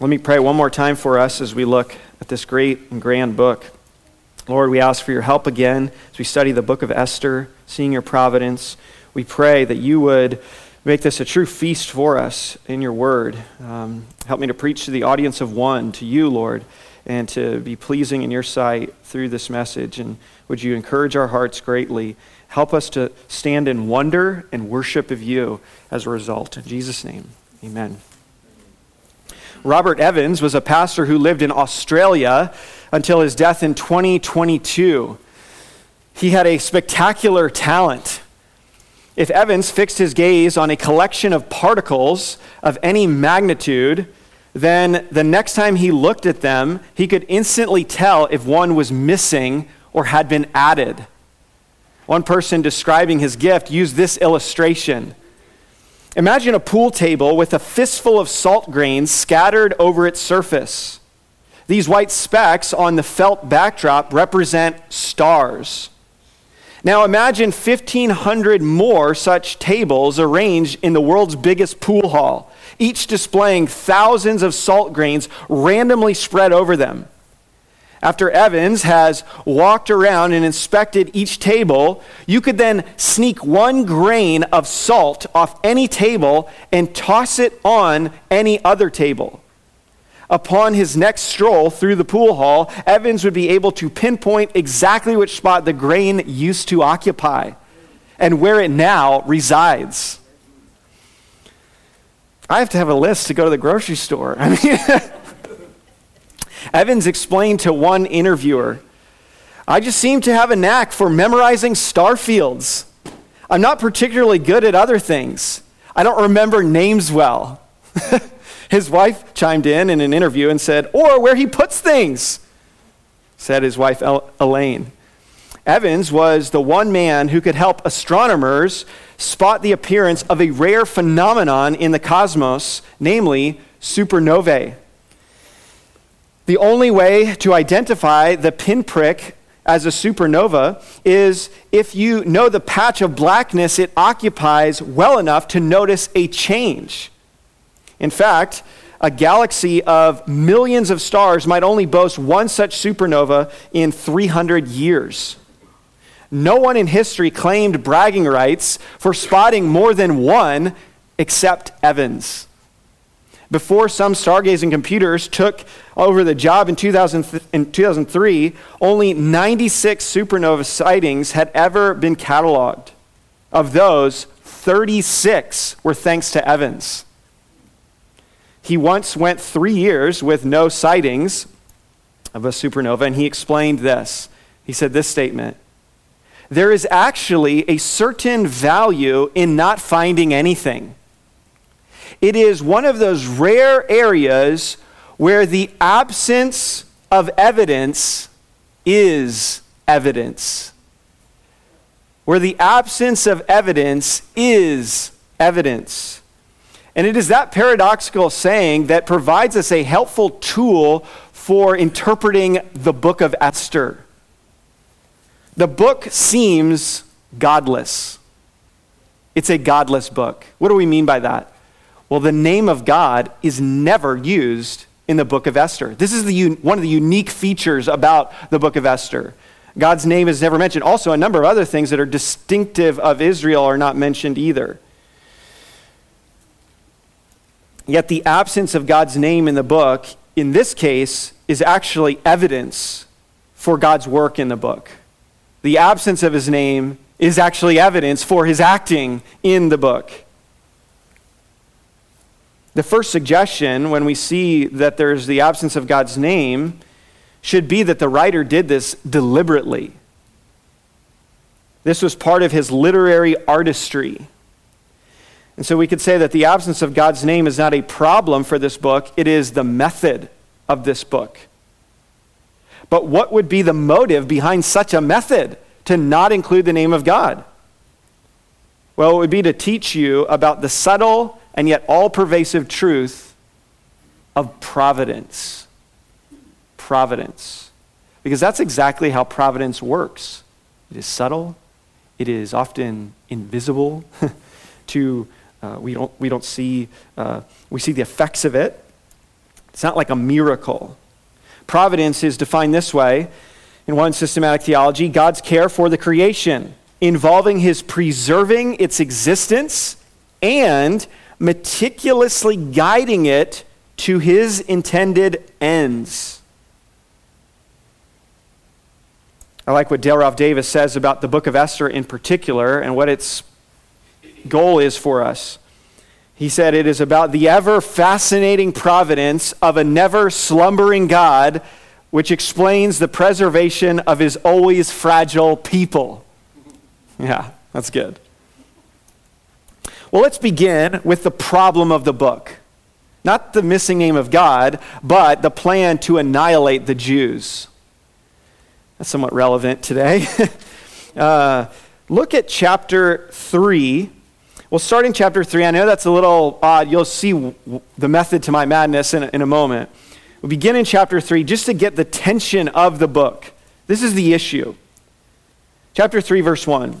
Let me pray one more time for us as we look at this great and grand book. Lord, we ask for your help again as we study the book of Esther, seeing your providence. We pray that you would make this a true feast for us in your word. Um, help me to preach to the audience of one, to you, Lord, and to be pleasing in your sight through this message. And would you encourage our hearts greatly? Help us to stand in wonder and worship of you as a result. In Jesus' name, amen. Robert Evans was a pastor who lived in Australia until his death in 2022. He had a spectacular talent. If Evans fixed his gaze on a collection of particles of any magnitude, then the next time he looked at them, he could instantly tell if one was missing or had been added. One person describing his gift used this illustration Imagine a pool table with a fistful of salt grains scattered over its surface. These white specks on the felt backdrop represent stars. Now imagine 1,500 more such tables arranged in the world's biggest pool hall, each displaying thousands of salt grains randomly spread over them. After Evans has walked around and inspected each table, you could then sneak one grain of salt off any table and toss it on any other table. Upon his next stroll through the pool hall, Evans would be able to pinpoint exactly which spot the grain used to occupy and where it now resides. I have to have a list to go to the grocery store. I mean, Evans explained to one interviewer I just seem to have a knack for memorizing star fields. I'm not particularly good at other things. I don't remember names well. his wife chimed in in an interview and said, Or where he puts things, said his wife Elaine. Evans was the one man who could help astronomers spot the appearance of a rare phenomenon in the cosmos, namely supernovae. The only way to identify the pinprick as a supernova is if you know the patch of blackness it occupies well enough to notice a change. In fact, a galaxy of millions of stars might only boast one such supernova in 300 years. No one in history claimed bragging rights for spotting more than one except Evans. Before some stargazing computers took over the job in, 2000, in 2003, only 96 supernova sightings had ever been cataloged. Of those, 36 were thanks to Evans. He once went three years with no sightings of a supernova, and he explained this. He said this statement There is actually a certain value in not finding anything. It is one of those rare areas where the absence of evidence is evidence. Where the absence of evidence is evidence. And it is that paradoxical saying that provides us a helpful tool for interpreting the book of Esther. The book seems godless. It's a godless book. What do we mean by that? Well, the name of God is never used in the book of Esther. This is the, one of the unique features about the book of Esther. God's name is never mentioned. Also, a number of other things that are distinctive of Israel are not mentioned either. Yet, the absence of God's name in the book, in this case, is actually evidence for God's work in the book. The absence of his name is actually evidence for his acting in the book. The first suggestion, when we see that there's the absence of God's name, should be that the writer did this deliberately. This was part of his literary artistry. And so we could say that the absence of God's name is not a problem for this book, it is the method of this book. But what would be the motive behind such a method to not include the name of God? Well, it would be to teach you about the subtle and yet all pervasive truth of providence. Providence. Because that's exactly how providence works it is subtle, it is often invisible to. Uh, we don't, we don't see, uh, we see the effects of it, It's not like a miracle. Providence is defined this way in one systematic theology God's care for the creation, involving his preserving its existence and meticulously guiding it to his intended ends. I like what Ralph Davis says about the book of Esther in particular and what its goal is for us. He said it is about the ever fascinating providence of a never slumbering God, which explains the preservation of his always fragile people. Yeah, that's good. Well, let's begin with the problem of the book. Not the missing name of God, but the plan to annihilate the Jews. That's somewhat relevant today. uh, look at chapter 3. Well, starting chapter 3, I know that's a little odd. You'll see the method to my madness in a, in a moment. We begin in chapter 3 just to get the tension of the book. This is the issue. Chapter 3, verse 1.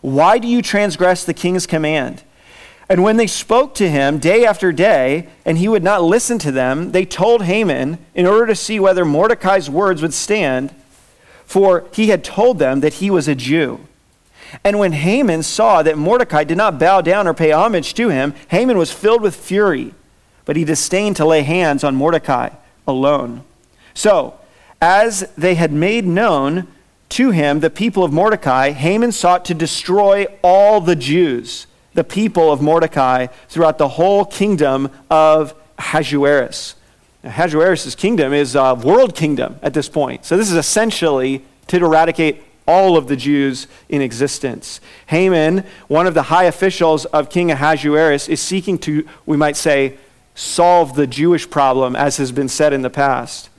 why do you transgress the king's command? And when they spoke to him day after day, and he would not listen to them, they told Haman in order to see whether Mordecai's words would stand, for he had told them that he was a Jew. And when Haman saw that Mordecai did not bow down or pay homage to him, Haman was filled with fury, but he disdained to lay hands on Mordecai alone. So, as they had made known to him the people of Mordecai, Haman sought to destroy all the Jews, the people of Mordecai, throughout the whole kingdom of Ahasuerus. Ahasuerus' kingdom is a world kingdom at this point. So this is essentially to eradicate all of the Jews in existence. Haman, one of the high officials of King Ahasuerus, is seeking to, we might say, solve the Jewish problem, as has been said in the past.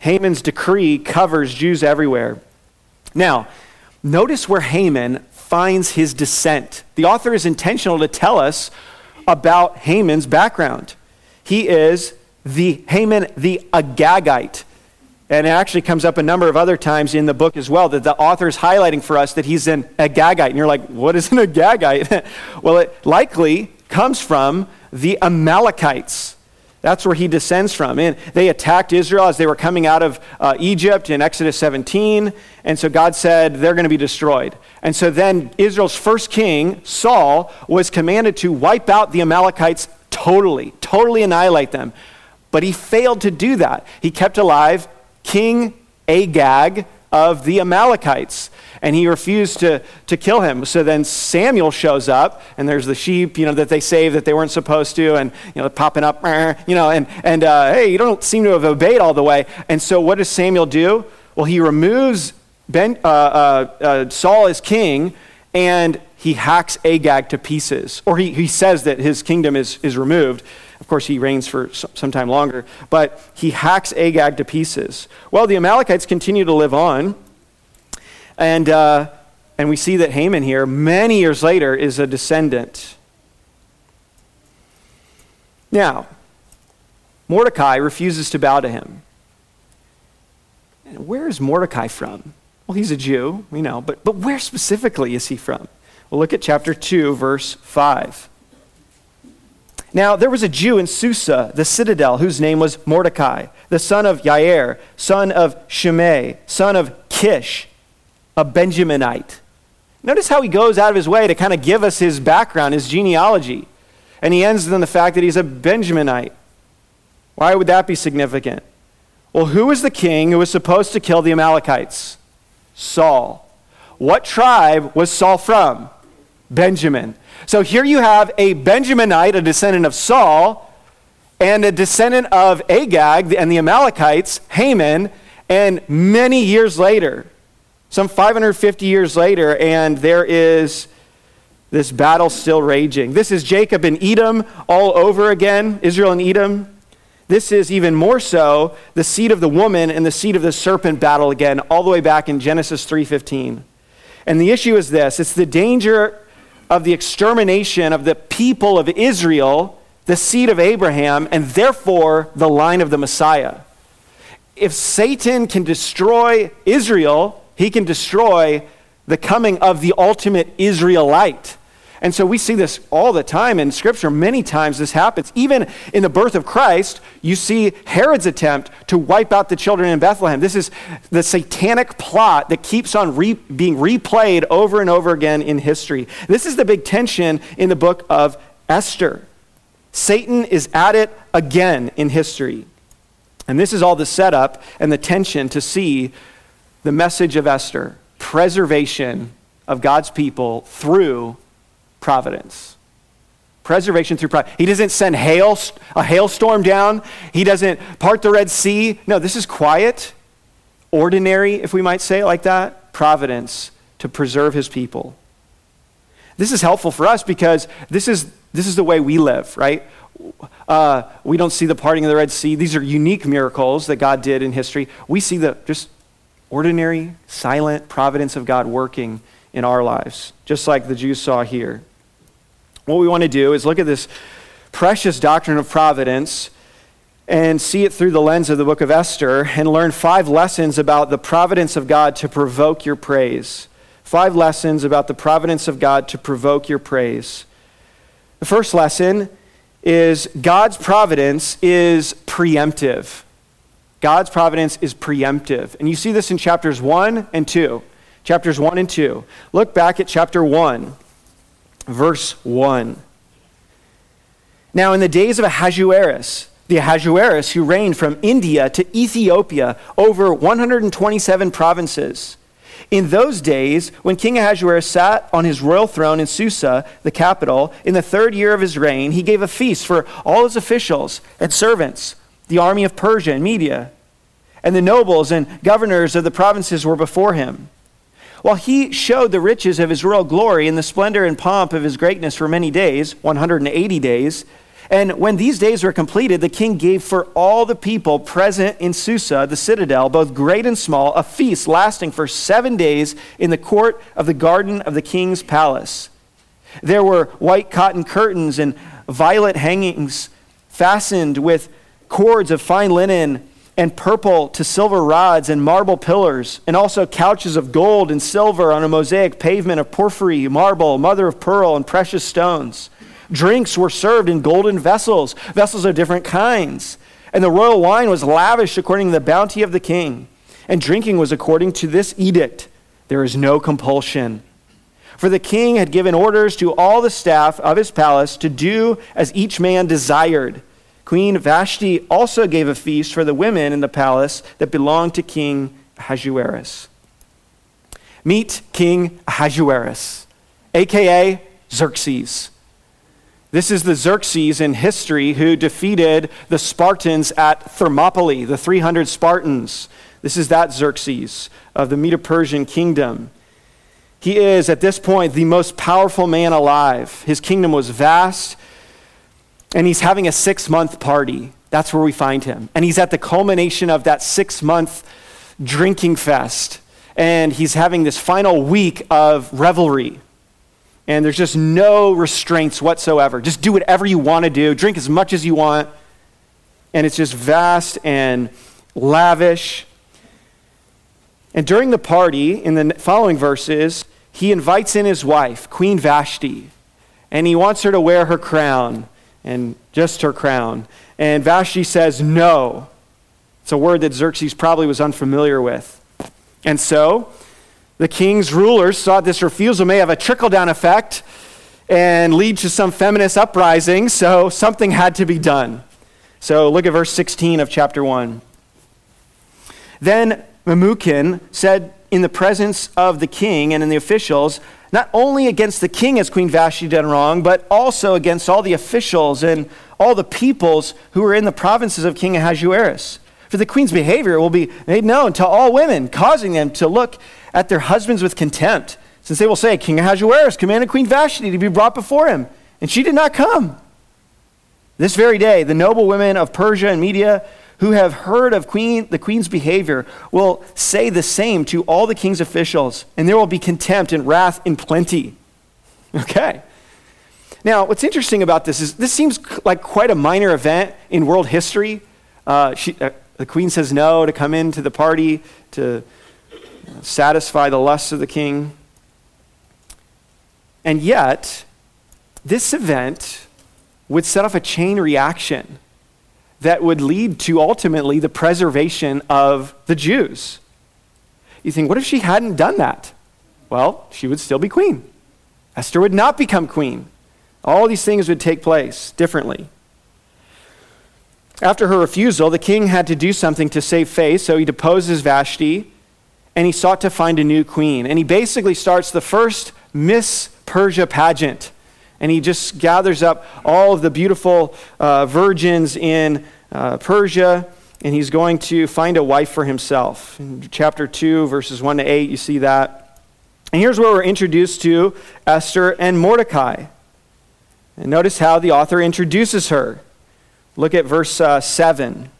Haman's decree covers Jews everywhere. Now, notice where Haman finds his descent. The author is intentional to tell us about Haman's background. He is the Haman the Agagite. And it actually comes up a number of other times in the book as well that the author is highlighting for us that he's an Agagite. And you're like, what is an Agagite? well, it likely comes from the Amalekites. That's where he descends from. And they attacked Israel as they were coming out of uh, Egypt in Exodus 17. And so God said they're going to be destroyed. And so then Israel's first king, Saul, was commanded to wipe out the Amalekites totally, totally annihilate them. But he failed to do that. He kept alive King Agag of the Amalekites and he refused to, to kill him. So then Samuel shows up, and there's the sheep, you know, that they saved that they weren't supposed to, and, you know, popping up, you know, and, and uh, hey, you don't seem to have obeyed all the way. And so what does Samuel do? Well, he removes ben, uh, uh, uh Saul as king, and he hacks Agag to pieces. Or he, he says that his kingdom is, is removed. Of course, he reigns for some time longer, but he hacks Agag to pieces. Well, the Amalekites continue to live on. And, uh, and we see that Haman here, many years later, is a descendant. Now, Mordecai refuses to bow to him. And where is Mordecai from? Well, he's a Jew, we know, but, but where specifically is he from? Well, look at chapter 2, verse 5. Now, there was a Jew in Susa, the citadel, whose name was Mordecai, the son of Yair, son of Shimei, son of Kish a Benjaminite. Notice how he goes out of his way to kind of give us his background, his genealogy. And he ends in the fact that he's a Benjaminite. Why would that be significant? Well, who was the king who was supposed to kill the Amalekites? Saul. What tribe was Saul from? Benjamin. So here you have a Benjaminite, a descendant of Saul, and a descendant of Agag and the Amalekites, Haman, and many years later, some 550 years later, and there is this battle still raging. This is Jacob and Edom all over again, Israel and Edom. this is even more so the seed of the woman and the seed of the serpent battle again, all the way back in Genesis 3:15. And the issue is this it's the danger of the extermination of the people of Israel, the seed of Abraham, and therefore the line of the Messiah. If Satan can destroy Israel, he can destroy the coming of the ultimate Israelite. And so we see this all the time in Scripture. Many times this happens. Even in the birth of Christ, you see Herod's attempt to wipe out the children in Bethlehem. This is the satanic plot that keeps on re- being replayed over and over again in history. This is the big tension in the book of Esther. Satan is at it again in history. And this is all the setup and the tension to see the message of Esther preservation of God's people through providence. Preservation through providence. He doesn't send hail, a hailstorm down. He doesn't part the Red Sea. No, this is quiet, ordinary, if we might say it like that, providence to preserve his people. This is helpful for us because this is, this is the way we live, right? Uh, we don't see the parting of the Red Sea. These are unique miracles that God did in history. We see the just ordinary, silent providence of God working in our lives, just like the Jews saw here. What we want to do is look at this precious doctrine of providence and see it through the lens of the book of Esther and learn five lessons about the providence of God to provoke your praise. Five lessons about the providence of God to provoke your praise. The first lesson is God's providence is preemptive. God's providence is preemptive. And you see this in chapters 1 and 2. Chapters 1 and 2. Look back at chapter 1 verse 1. Now, in the days of Ahasuerus, the Ahasuerus who reigned from India to Ethiopia over 127 provinces, in those days, when King Ahasuerus sat on his royal throne in Susa, the capital, in the third year of his reign, he gave a feast for all his officials and servants, the army of Persia and Media, and the nobles and governors of the provinces were before him. While he showed the riches of his royal glory and the splendor and pomp of his greatness for many days, 180 days, and when these days were completed, the king gave for all the people present in Susa, the citadel, both great and small, a feast lasting for seven days in the court of the garden of the king's palace. There were white cotton curtains and violet hangings fastened with cords of fine linen and purple to silver rods and marble pillars, and also couches of gold and silver on a mosaic pavement of porphyry, marble, mother of pearl, and precious stones. Drinks were served in golden vessels, vessels of different kinds. And the royal wine was lavished according to the bounty of the king. And drinking was according to this edict there is no compulsion. For the king had given orders to all the staff of his palace to do as each man desired Queen Vashti also gave a feast for the women in the palace that belonged to King Ahasuerus. Meet King Ahasuerus, aka Xerxes. This is the Xerxes in history who defeated the Spartans at Thermopylae, the 300 Spartans. This is that Xerxes of the Medo Persian kingdom. He is, at this point, the most powerful man alive. His kingdom was vast, and he's having a six month party. That's where we find him. And he's at the culmination of that six month drinking fest. And he's having this final week of revelry. And there's just no restraints whatsoever. Just do whatever you want to do, drink as much as you want. And it's just vast and lavish. And during the party, in the following verses, he invites in his wife, Queen Vashti, and he wants her to wear her crown and just her crown. And Vashti says, No. It's a word that Xerxes probably was unfamiliar with. And so, the king's rulers thought this refusal may have a trickle down effect and lead to some feminist uprising, so something had to be done. So, look at verse 16 of chapter 1. Then Memucan said in the presence of the king and in the officials, not only against the king has Queen Vashti done wrong, but also against all the officials and all the peoples who are in the provinces of King Ahasuerus. For the queen's behavior will be made known to all women, causing them to look at their husbands with contempt, since they will say, King Ahasuerus commanded Queen Vashti to be brought before him, and she did not come. This very day, the noble women of Persia and Media who have heard of queen, the queen's behavior will say the same to all the king's officials, and there will be contempt and wrath in plenty. Okay. Now, what's interesting about this is this seems like quite a minor event in world history. Uh, she, uh, the queen says no to come into the party to satisfy the lusts of the king. And yet, this event would set off a chain reaction that would lead to ultimately the preservation of the Jews. You think, what if she hadn't done that? Well, she would still be queen. Esther would not become queen. All these things would take place differently. After her refusal, the king had to do something to save face, so he deposes Vashti and he sought to find a new queen. And he basically starts the first Miss Persia pageant and he just gathers up all of the beautiful uh, virgins in uh, Persia, and he's going to find a wife for himself. In chapter 2, verses 1 to 8, you see that. And here's where we're introduced to Esther and Mordecai. And notice how the author introduces her. Look at verse uh, 7.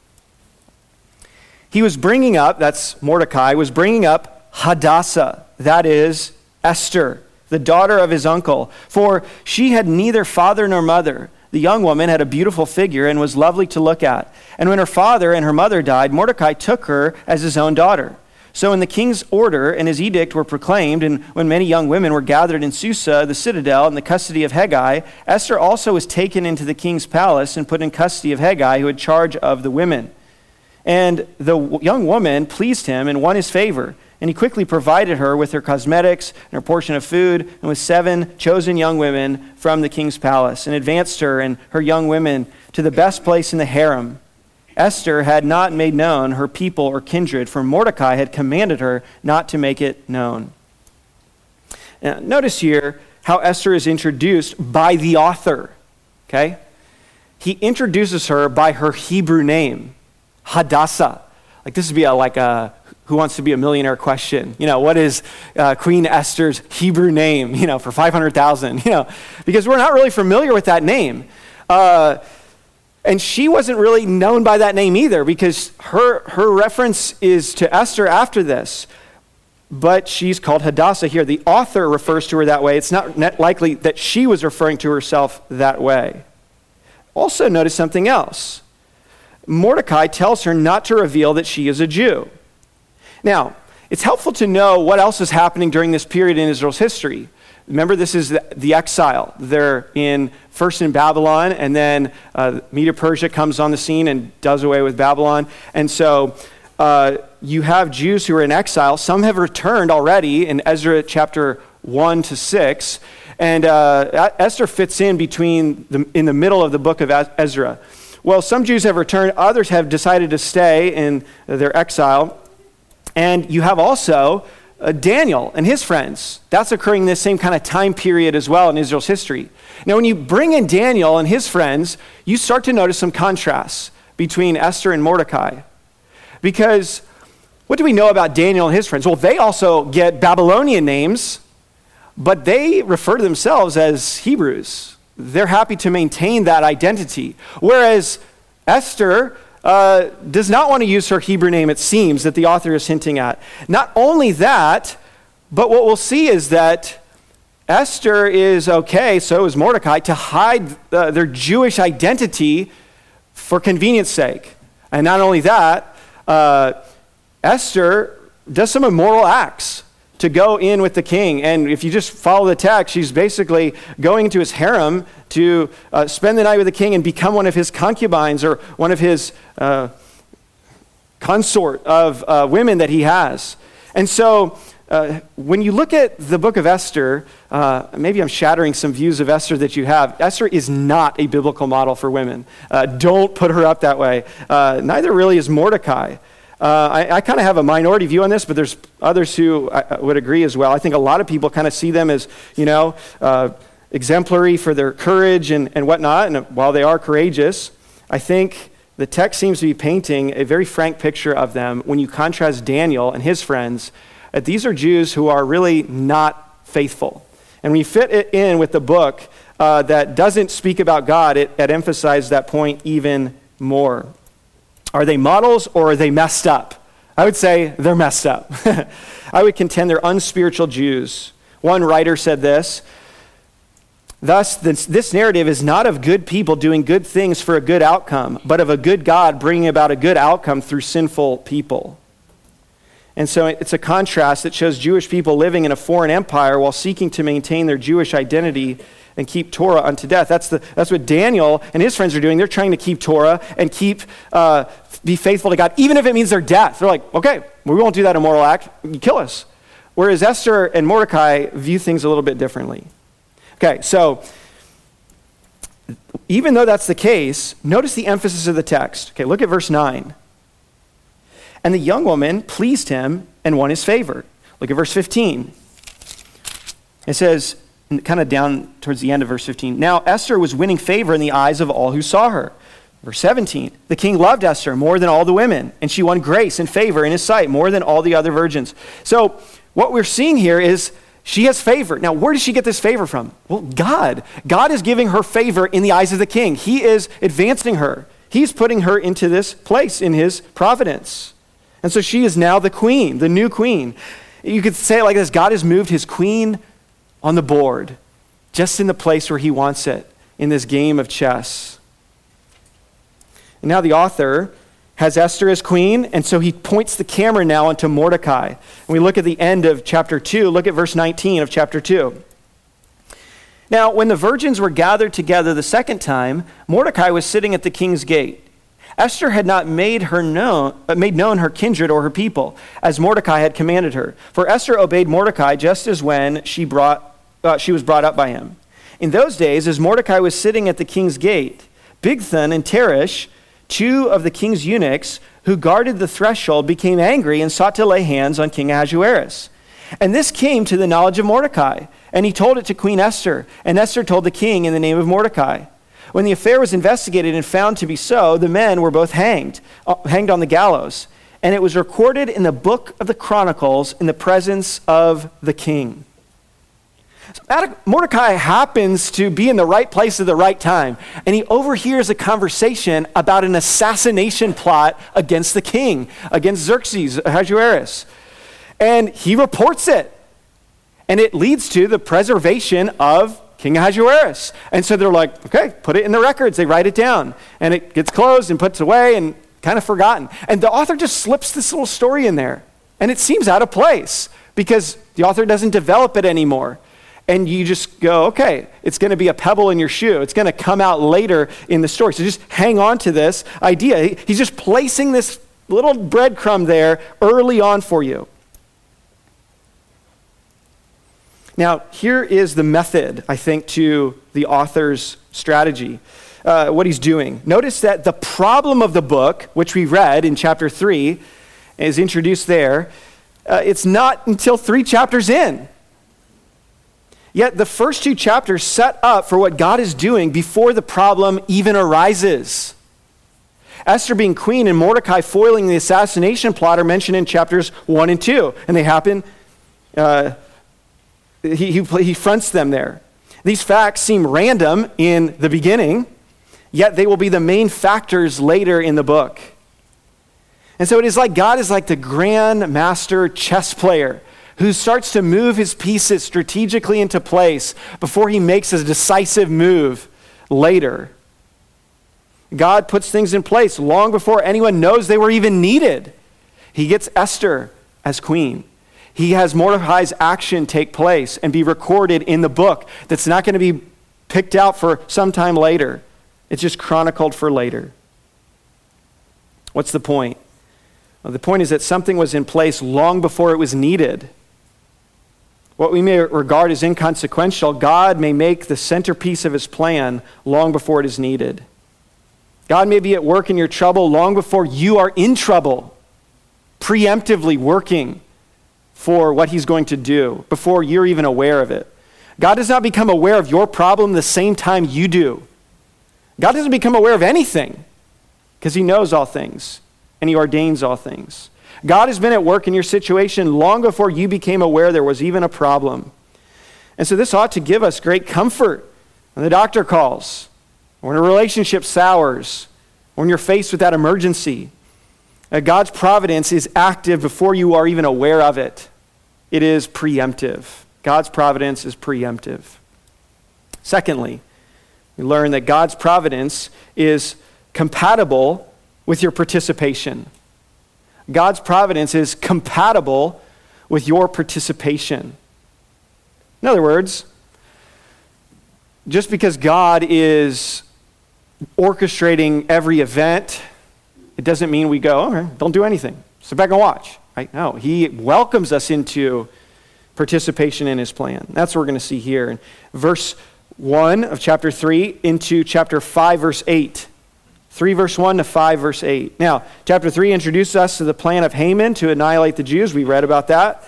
He was bringing up, that's Mordecai, was bringing up Hadassah, that is Esther the daughter of his uncle, for she had neither father nor mother. The young woman had a beautiful figure and was lovely to look at. And when her father and her mother died, Mordecai took her as his own daughter. So when the king's order and his edict were proclaimed, and when many young women were gathered in Susa, the citadel, in the custody of Hegai, Esther also was taken into the king's palace and put in custody of Hegai, who had charge of the women. And the young woman pleased him and won his favor. And he quickly provided her with her cosmetics and her portion of food, and with seven chosen young women from the king's palace, and advanced her and her young women to the best place in the harem. Esther had not made known her people or kindred, for Mordecai had commanded her not to make it known. Now, notice here how Esther is introduced by the author. Okay? He introduces her by her Hebrew name, Hadassah. Like this would be a, like a who wants to be a millionaire question. You know, what is uh, Queen Esther's Hebrew name, you know, for 500,000? You know, because we're not really familiar with that name. Uh, and she wasn't really known by that name either because her, her reference is to Esther after this. But she's called Hadassah here. The author refers to her that way. It's not likely that she was referring to herself that way. Also, notice something else. Mordecai tells her not to reveal that she is a Jew. Now, it's helpful to know what else is happening during this period in Israel's history. Remember, this is the, exile. They're in first in Babylon, and then uh, Media Persia comes on the scene and does away with Babylon. And so uh, you have Jews who are in exile. Some have returned already in Ezra chapter 1 to 6. And uh, Esther fits in between the, in the middle of the book of Ezra. Well, some Jews have returned, others have decided to stay in their exile. And you have also uh, Daniel and his friends. That's occurring in this same kind of time period as well in Israel's history. Now, when you bring in Daniel and his friends, you start to notice some contrasts between Esther and Mordecai. Because what do we know about Daniel and his friends? Well, they also get Babylonian names, but they refer to themselves as Hebrews. They're happy to maintain that identity. Whereas Esther uh, does not want to use her Hebrew name, it seems, that the author is hinting at. Not only that, but what we'll see is that Esther is okay, so is Mordecai, to hide uh, their Jewish identity for convenience sake. And not only that, uh, Esther does some immoral acts to go in with the king. And if you just follow the text, she's basically going to his harem to uh, spend the night with the king and become one of his concubines or one of his uh, consort of uh, women that he has. And so uh, when you look at the book of Esther, uh, maybe I'm shattering some views of Esther that you have. Esther is not a biblical model for women. Uh, don't put her up that way. neither really is Mordecai. Uh, I, I kind of have a minority view on this, but there's others who I, would agree as well. I think a lot of people kind of see them as, you know, uh, exemplary for their courage and, and whatnot. And while they are courageous, I think the text seems to be painting a very frank picture of them when you contrast Daniel and his friends, that these are Jews who are really not faithful. And you fit it in with the book uh, that doesn't speak about God, it, it emphasizes that point even more. Are they models or are they messed up? I would say they're messed up. I would contend they're unspiritual Jews. One writer said this Thus, this, this, narrative is not of good people doing good things for a good outcome, but of a good God bringing about a good outcome through sinful people. And so it's a contrast that shows Jewish people living in a foreign empire while seeking to maintain their Jewish identity and keep Torah unto death. That's, the, that's what Daniel and his friends are doing. They're trying to keep Torah and keep, uh, be faithful to God, even if it means their death. They're like, okay, we won't do that immoral act. You kill us. Whereas Esther and Mordecai view things a little bit differently. Okay, so even though that's the case, notice the emphasis of the text. Okay, look at verse 9. And the young woman pleased him and won his favor. Look at verse 15. It says, kind of down towards the end of verse 15. Now Esther was winning favor in the eyes of all who saw her. Verse 17. The king loved Esther more than all the women, and she won grace and favor in his sight more than all the other virgins. So, what we're seeing here is she has favor. Now, where does she get this favor from? Well, God. God is giving her favor in the eyes of the king. He is advancing her, He's putting her into this place in His providence. And so she is now the queen, the new queen. You could say it like this God has moved His queen on the board, just in the place where he wants it, in this game of chess. And now the author has Esther as queen, and so he points the camera now onto Mordecai. And we look at the end of chapter 2, look at verse 19 of chapter 2. Now, when the virgins were gathered together the second time, Mordecai was sitting at the king's gate. Esther had not made, her known, uh, made known her kindred or her people, as Mordecai had commanded her. For Esther obeyed Mordecai just as when she brought uh, she was brought up by him. In those days, as Mordecai was sitting at the king's gate, Bigthan and Teresh, two of the king's eunuchs who guarded the threshold, became angry and sought to lay hands on King Ahasuerus. And this came to the knowledge of Mordecai, and he told it to Queen Esther, and Esther told the king in the name of Mordecai. When the affair was investigated and found to be so, the men were both hanged, uh, hanged on the gallows, and it was recorded in the book of the Chronicles in the presence of the king. Mordecai happens to be in the right place at the right time, and he overhears a conversation about an assassination plot against the king, against Xerxes, Ahasuerus. And he reports it, and it leads to the preservation of King Ahasuerus. And so they're like, okay, put it in the records. They write it down, and it gets closed and puts away and kind of forgotten. And the author just slips this little story in there, and it seems out of place because the author doesn't develop it anymore and you just go, okay, it's going to be a pebble in your shoe. It's going to come out later in the story. So just hang on to this idea. He's just placing this little breadcrumb there early on for you. Now, here is the method, I think, to the author's strategy, uh, what he's doing. Notice that the problem of the book, which we read in chapter 3, is introduced there. Uh, it's not until three chapters in Yet the first two chapters set up for what God is doing before the problem even arises. Esther being queen and Mordecai foiling the assassination plot are mentioned in chapters 1 and 2, and they happen, uh, he, he, he fronts them there. These facts seem random in the beginning, yet they will be the main factors later in the book. And so it is like God is like the grand master chess player who starts to move his pieces strategically into place before he makes a decisive move later. God puts things in place long before anyone knows they were even needed. He gets Esther as queen. He has Mordecai's action take place and be recorded in the book that's not going to be picked out for some time later. It's just chronicled for later. What's the point? Well, the point is that something was in place long before it was needed. What we may regard as inconsequential, God may make the centerpiece of his plan long before it is needed. God may be at work in your trouble long before you are in trouble, preemptively working for what he's going to do before you're even aware of it. God does not become aware of your problem the same time you do. God doesn't become aware of anything because he knows all things and he ordains all things. God has been at work in your situation long before you became aware there was even a problem. And so this ought to give us great comfort when the doctor calls, when a relationship sours, when you're faced with that emergency, uh, God's providence is active before you are even aware of it. It is preemptive. God's providence is preemptive. Secondly, we learn that God's providence is compatible with your participation. God's providence is compatible with your participation. In other words, just because God is orchestrating every event, it doesn't mean we go, okay, don't do anything. Sit back and watch. Right? No, He welcomes us into participation in His plan. That's what we're going to see here. In verse 1 of chapter 3 into chapter 5, verse 8. 3 verse 1 to 5 verse 8. Now, chapter 3 introduces us to the plan of Haman to annihilate the Jews. We read about that.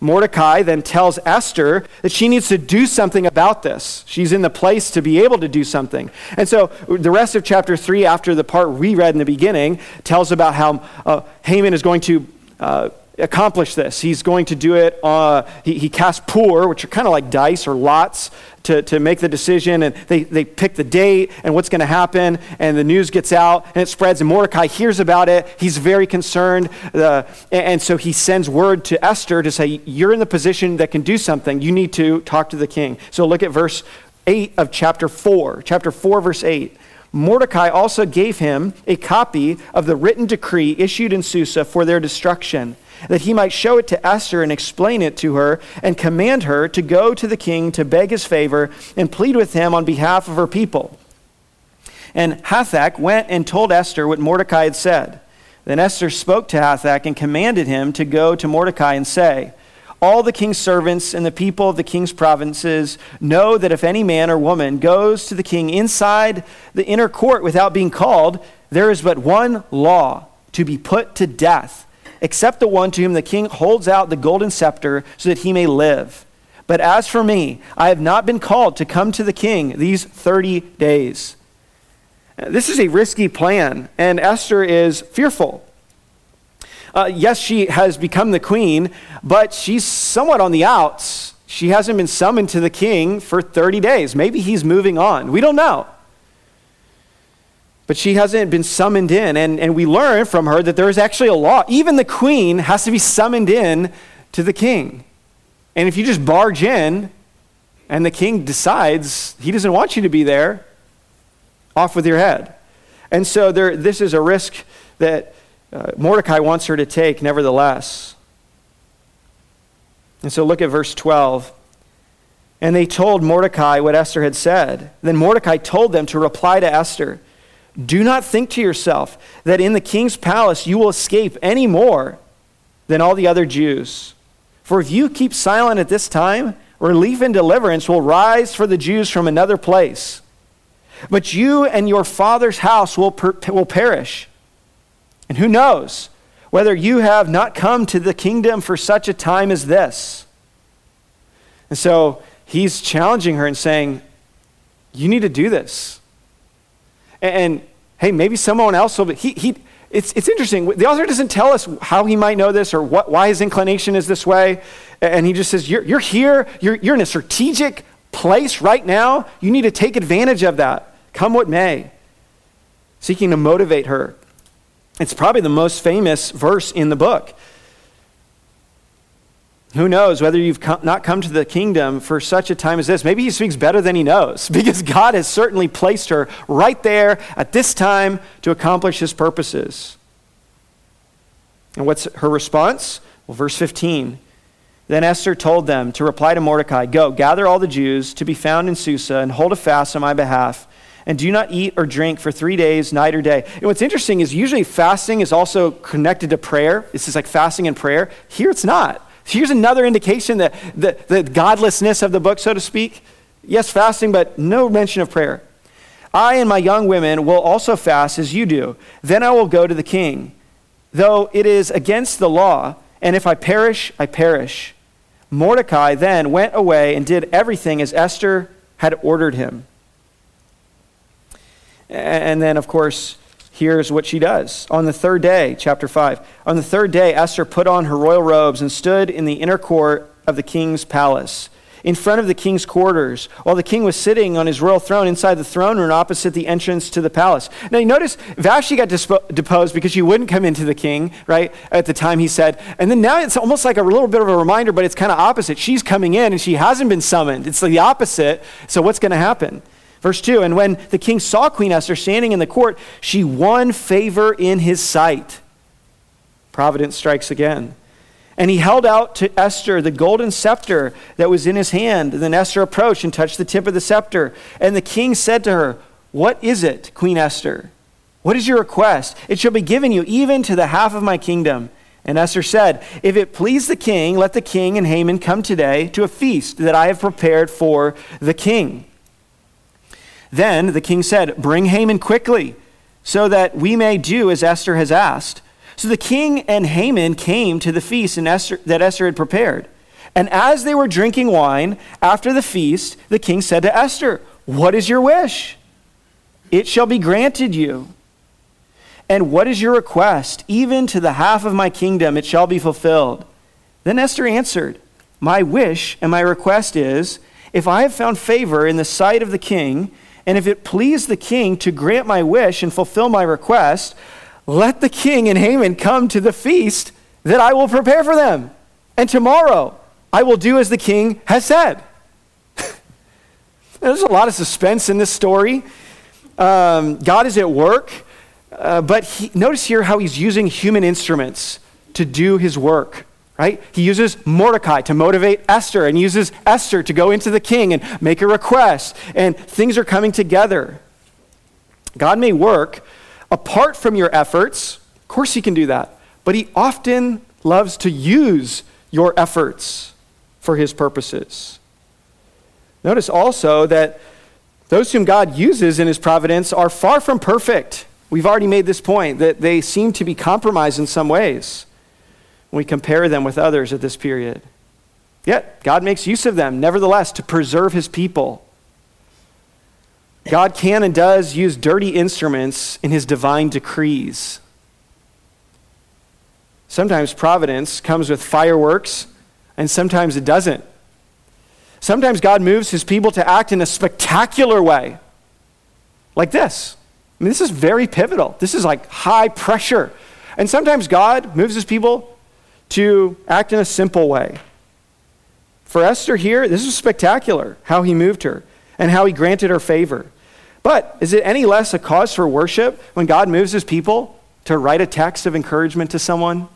Mordecai then tells Esther that she needs to do something about this. She's in the place to be able to do something. And so the rest of chapter 3, after the part we read in the beginning, tells about how uh, Haman is going to. Uh, accomplish this. He's going to do it. Uh, he, he casts pur, which are kind of like dice or lots, to, to make the decision. And they, they pick the date and what's going to happen. And the news gets out and it spreads. And Mordecai hears about it. He's very concerned. Uh, and, and so he sends word to Esther to say, You're in the position that can do something. You need to talk to the king. So look at verse 8 of chapter 4. Chapter 4, verse 8. Mordecai also gave him a copy of the written decree issued in Susa for their destruction that he might show it to Esther and explain it to her and command her to go to the king to beg his favor and plead with him on behalf of her people. And Hathach went and told Esther what Mordecai had said. Then Esther spoke to Hathach and commanded him to go to Mordecai and say, all the king's servants and the people of the king's provinces know that if any man or woman goes to the king inside the inner court without being called, there is but one law to be put to death except the one to whom the king holds out the golden scepter so that he may live. But as for me, I have not been called to come to the king these 30 days. This is a risky plan, and Esther is fearful. Uh, yes, she has become the queen, but she's somewhat on the outs. She hasn't been summoned to the king for 30 days. Maybe he's moving on. We don't know. But she hasn't been summoned in. And, and we learn from her that there is actually a law. Even the queen has to be summoned in to the king. And if you just barge in and the king decides he doesn't want you to be there, off with your head. And so there, this is a risk that uh, Mordecai wants her to take, nevertheless. And so look at verse 12. And they told Mordecai what Esther had said. Then Mordecai told them to reply to Esther. Do not think to yourself that in the king's palace you will escape any more than all the other Jews. For if you keep silent at this time, relief and deliverance will rise for the Jews from another place. But you and your father's house will, per- will perish. And who knows whether you have not come to the kingdom for such a time as this? And so he's challenging her and saying, You need to do this. And, and hey, maybe someone else will be. He, he, it's, it's interesting. The author doesn't tell us how he might know this or what, why his inclination is this way. And he just says, You're, you're here, you're, you're in a strategic place right now. You need to take advantage of that, come what may. Seeking to motivate her. It's probably the most famous verse in the book. Who knows whether you've come, not come to the kingdom for such a time as this? Maybe he speaks better than he knows because God has certainly placed her right there at this time to accomplish his purposes. And what's her response? Well, verse 15. Then Esther told them to reply to Mordecai Go, gather all the Jews to be found in Susa and hold a fast on my behalf. And do not eat or drink for three days, night or day. And what's interesting is usually fasting is also connected to prayer. This is like fasting and prayer. Here it's not. Here's another indication that the, the godlessness of the book, so to speak. Yes, fasting, but no mention of prayer. I and my young women will also fast as you do. Then I will go to the king, though it is against the law, and if I perish, I perish. Mordecai then went away and did everything as Esther had ordered him. And then, of course, here's what she does. On the third day, chapter 5, on the third day, Esther put on her royal robes and stood in the inner court of the king's palace. in front of the king's quarters, while the king was sitting on his royal throne inside the throne room opposite the entrance to the palace. Now you notice Vashti got deposed because she wouldn't come into the king, right? At the time he said. And then now it's almost like a little bit of a reminder, but it's kind of opposite. She's coming in and she hasn't been summoned. It's the opposite. So what's going to happen? Verse 2 And when the king saw Queen Esther standing in the court, she won favor in his sight. Providence strikes again. And he held out to Esther the golden scepter that was in his hand. And then Esther approached and touched the tip of the scepter. And the king said to her, What is it, Queen Esther? What is your request? It shall be given you even to the half of my kingdom. And Esther said, If it please the king, let the king and Haman come today to a feast that I have prepared for the king. Then the king said, Bring Haman quickly, so that we may do as Esther has asked. So the king and Haman came to the feast Esther, that Esther had prepared. And as they were drinking wine after the feast, the king said to Esther, What is your wish? It shall be granted you. And what is your request? Even to the half of my kingdom it shall be fulfilled. Then Esther answered, My wish and my request is, if I have found favor in the sight of the king, and if it please the king to grant my wish and fulfill my request, let the king and Haman come to the feast that I will prepare for them. And tomorrow I will do as the king has said. There's a lot of suspense in this story. Um, God is at work, uh, but he, notice here how he's using human instruments to do his work, right? He uses Mordecai to motivate Esther and uses Esther to go into the king and make a request, and things are coming together. God may work apart from your efforts. Of course, He can do that. But He often loves to use your efforts for His purposes. Notice also that those whom God uses in His providence are far from perfect. We've already made this point that they seem to be compromised in some ways when we compare them with others at this period. Yet, God makes use of them, nevertheless, to preserve His people God can and does use dirty instruments in his divine decrees. Sometimes providence comes with fireworks, and sometimes it doesn't. Sometimes God moves his people to act in a spectacular way, like this. I mean, this is very pivotal. This is like high pressure. And sometimes God moves his people to act in a simple way. For Esther here, this is spectacular how he moved her and how he granted her favor. But is it any less a cause for worship when God moves his people to write a text of encouragement to someone?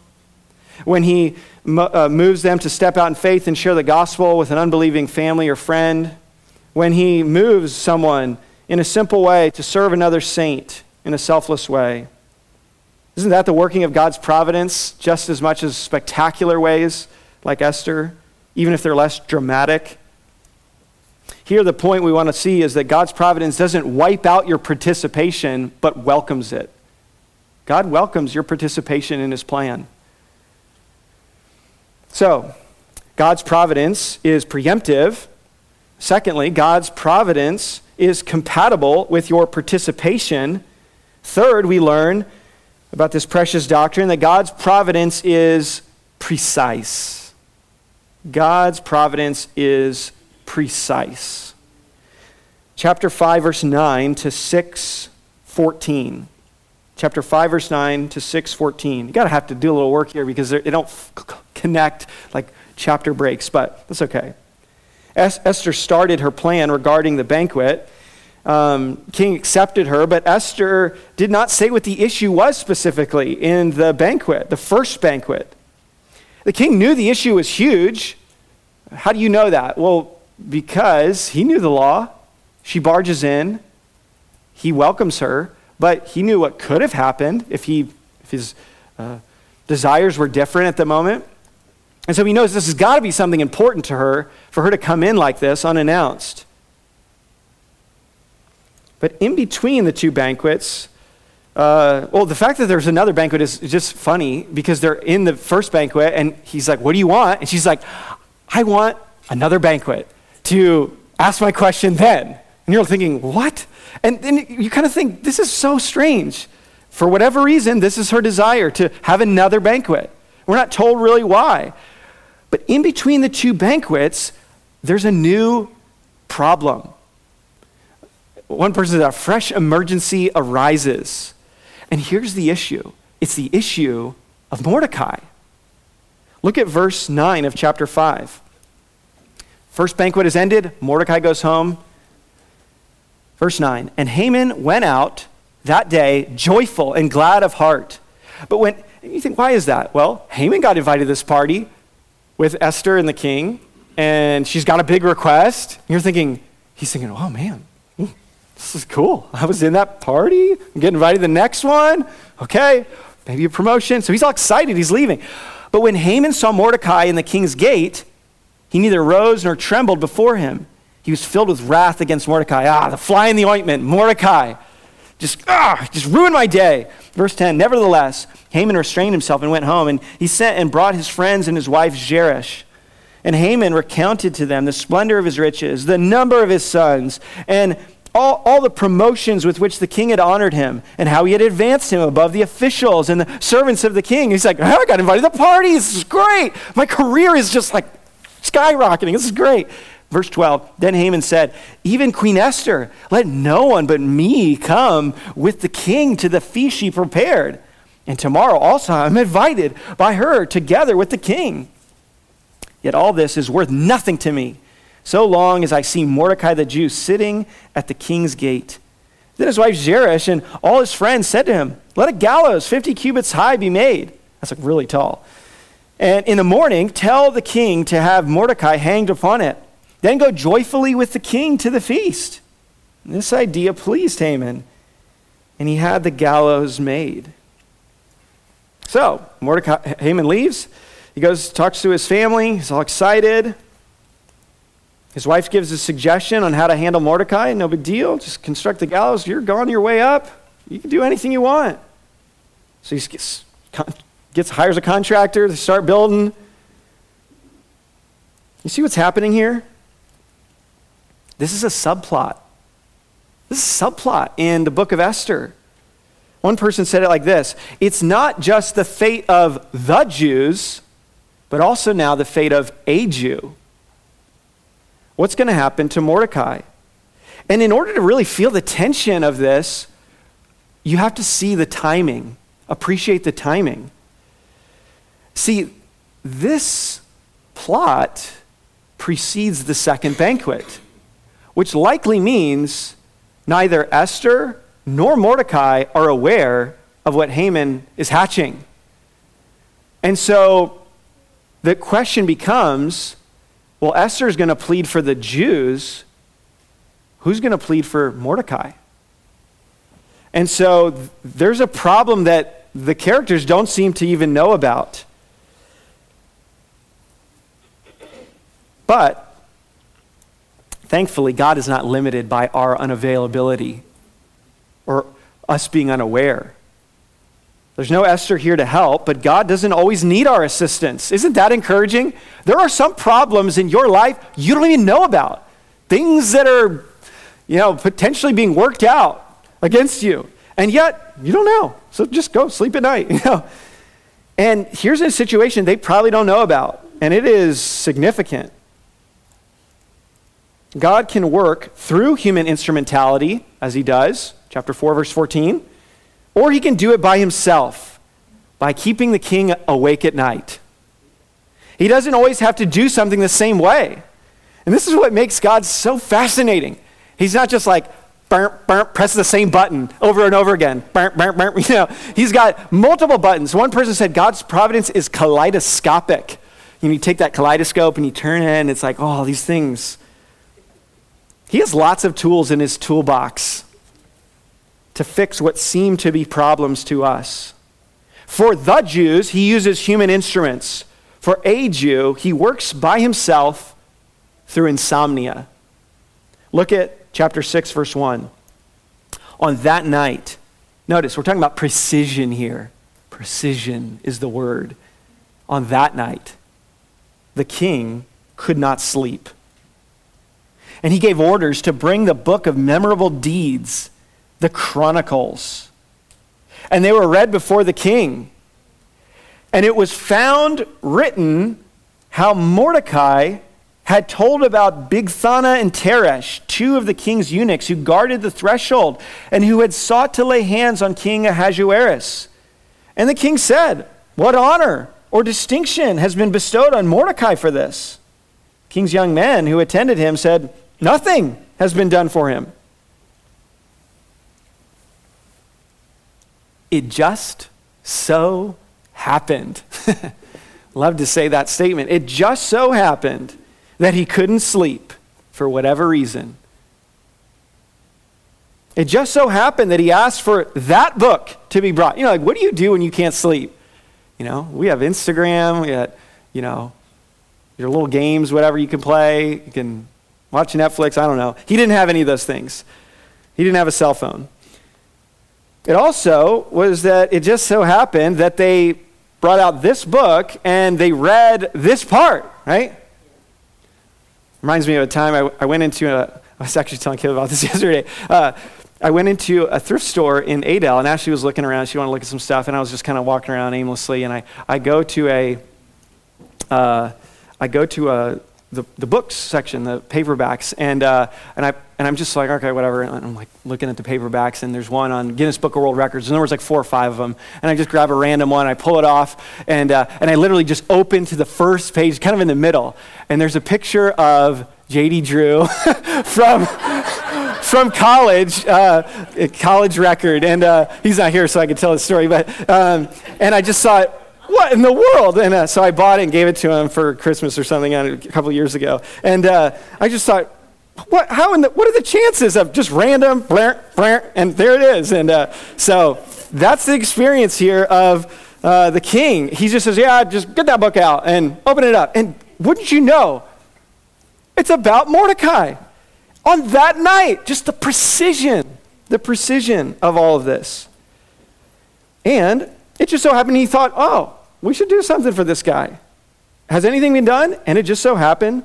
When he uh, moves them to step out in faith and share the gospel with an unbelieving family or friend? When he moves someone in a simple way to serve another saint in a selfless way? Isn't that the working of God's providence just as much as spectacular ways like Esther, even if they're less dramatic? Here, the point we want to see is that God's providence doesn't wipe out your participation, but welcomes it. God welcomes your participation in his plan. So, God's providence is preemptive. Secondly, God's providence is compatible with your participation. Third, we learn about this precious doctrine that God's providence is precise. God's providence is precise. Chapter 5, verse 9 to 6, 14. Chapter 5, verse 9 to 6, 14. You got to have to do a little work here because they don't connect like chapter breaks, but that's okay. Es- Esther started her plan regarding the banquet. Um, king accepted her, but Esther did not say what the issue was specifically in the banquet, the first banquet. The king knew the issue was huge. How do you know that? Well, because he knew the law. She barges in, he welcomes her, but he knew what could have happened if, he, if his uh, desires were different at the moment. And so he knows this has got to be something important to her for her to come in like this unannounced. But in between the two banquets, uh, well, the fact that there's another banquet is just funny because they're in the first banquet and he's like, What do you want? And she's like, I want another banquet to ask my question then. And you're thinking, what? And then you kind of think, this is so strange. For whatever reason, this is her desire to have another banquet. We're not told really why. But in between the two banquets, there's a new problem. One person said, a fresh emergency arises. And here's the issue it's the issue of Mordecai. Look at verse 9 of chapter 5. First banquet is ended, Mordecai goes home. Verse 9 And Haman went out that day joyful and glad of heart. But when you think, why is that? Well, Haman got invited to this party with Esther and the king, and she's got a big request. You're thinking, he's thinking, oh man, this is cool. I was in that party. I'm getting invited to the next one. Okay, maybe a promotion. So he's all excited. He's leaving. But when Haman saw Mordecai in the king's gate, he neither rose nor trembled before him. He was filled with wrath against Mordecai. Ah, the fly in the ointment, Mordecai. Just, ah, just ruined my day. Verse 10 Nevertheless, Haman restrained himself and went home, and he sent and brought his friends and his wife Zeresh. And Haman recounted to them the splendor of his riches, the number of his sons, and all, all the promotions with which the king had honored him, and how he had advanced him above the officials and the servants of the king. He's like, oh, I got invited to the parties. This is great. My career is just like skyrocketing. This is great. Verse 12 Then Haman said, Even Queen Esther, let no one but me come with the king to the feast she prepared. And tomorrow also I'm invited by her together with the king. Yet all this is worth nothing to me, so long as I see Mordecai the Jew sitting at the king's gate. Then his wife Zeresh and all his friends said to him, Let a gallows 50 cubits high be made. That's like really tall. And in the morning, tell the king to have Mordecai hanged upon it. Then go joyfully with the king to the feast. This idea pleased Haman, and he had the gallows made. So, Mordecai, Haman leaves. He goes, talks to his family. He's all excited. His wife gives a suggestion on how to handle Mordecai. No big deal. Just construct the gallows. You're gone your way up. You can do anything you want. So he gets, gets hires a contractor to start building. You see what's happening here? This is a subplot. This is a subplot in the book of Esther. One person said it like this It's not just the fate of the Jews, but also now the fate of a Jew. What's going to happen to Mordecai? And in order to really feel the tension of this, you have to see the timing, appreciate the timing. See, this plot precedes the second banquet which likely means neither Esther nor Mordecai are aware of what Haman is hatching. And so the question becomes well, Esther is going to plead for the Jews. Who's going to plead for Mordecai? And so th- there's a problem that the characters don't seem to even know about. But Thankfully, God is not limited by our unavailability or us being unaware. There's no Esther here to help, but God doesn't always need our assistance. Isn't that encouraging? There are some problems in your life you don't even know about. Things that are, you know, potentially being worked out against you. And yet, you don't know. So just go sleep at night, you know. And here's a situation they probably don't know about, and it is significant. God can work through human instrumentality, as he does, chapter 4, verse 14, or he can do it by himself, by keeping the king awake at night. He doesn't always have to do something the same way. And this is what makes God so fascinating. He's not just like, burn, burn, press the same button over and over again. Burn, burn, burn. You know, he's got multiple buttons. One person said God's providence is kaleidoscopic. You, know, you take that kaleidoscope and you turn it, and it's like, oh, these things he has lots of tools in his toolbox to fix what seem to be problems to us. For the Jews, he uses human instruments. For a Jew, he works by himself through insomnia. Look at chapter 6, verse 1. On that night, notice we're talking about precision here. Precision is the word. On that night, the king could not sleep. And he gave orders to bring the book of memorable deeds, the Chronicles. And they were read before the king. And it was found written how Mordecai had told about Bigthana and Teresh, two of the king's eunuchs who guarded the threshold and who had sought to lay hands on King Ahasuerus. And the king said, What honor or distinction has been bestowed on Mordecai for this? King's young men who attended him said, Nothing has been done for him. It just so happened. Love to say that statement. It just so happened that he couldn't sleep for whatever reason. It just so happened that he asked for that book to be brought. You know, like, what do you do when you can't sleep? You know, we have Instagram, we got, you know, your little games, whatever you can play. You can watch Netflix, I don't know. He didn't have any of those things. He didn't have a cell phone. It also was that it just so happened that they brought out this book and they read this part, right? Reminds me of a time I, I went into a, I was actually telling Caleb about this yesterday. Uh, I went into a thrift store in Adel, and Ashley was looking around. She wanted to look at some stuff, and I was just kind of walking around aimlessly. And I, I go to a, uh, I go to a, the, the books section, the paperbacks, and, uh, and, I, and I'm just like, okay, whatever. And I'm like looking at the paperbacks, and there's one on Guinness Book of World Records, and there was like four or five of them. And I just grab a random one, I pull it off, and, uh, and I literally just open to the first page, kind of in the middle. And there's a picture of J.D. Drew from, from college, uh, college record. And uh, he's not here, so I can tell the story. But, um, and I just saw it, what in the world? And uh, so I bought it and gave it to him for Christmas or something a couple years ago. And uh, I just thought, what, how in the, what are the chances of just random, blah, blah, and there it is. And uh, so that's the experience here of uh, the king. He just says, yeah, just get that book out and open it up. And wouldn't you know, it's about Mordecai. On that night, just the precision, the precision of all of this. And it just so happened he thought, oh, we should do something for this guy. Has anything been done? And it just so happened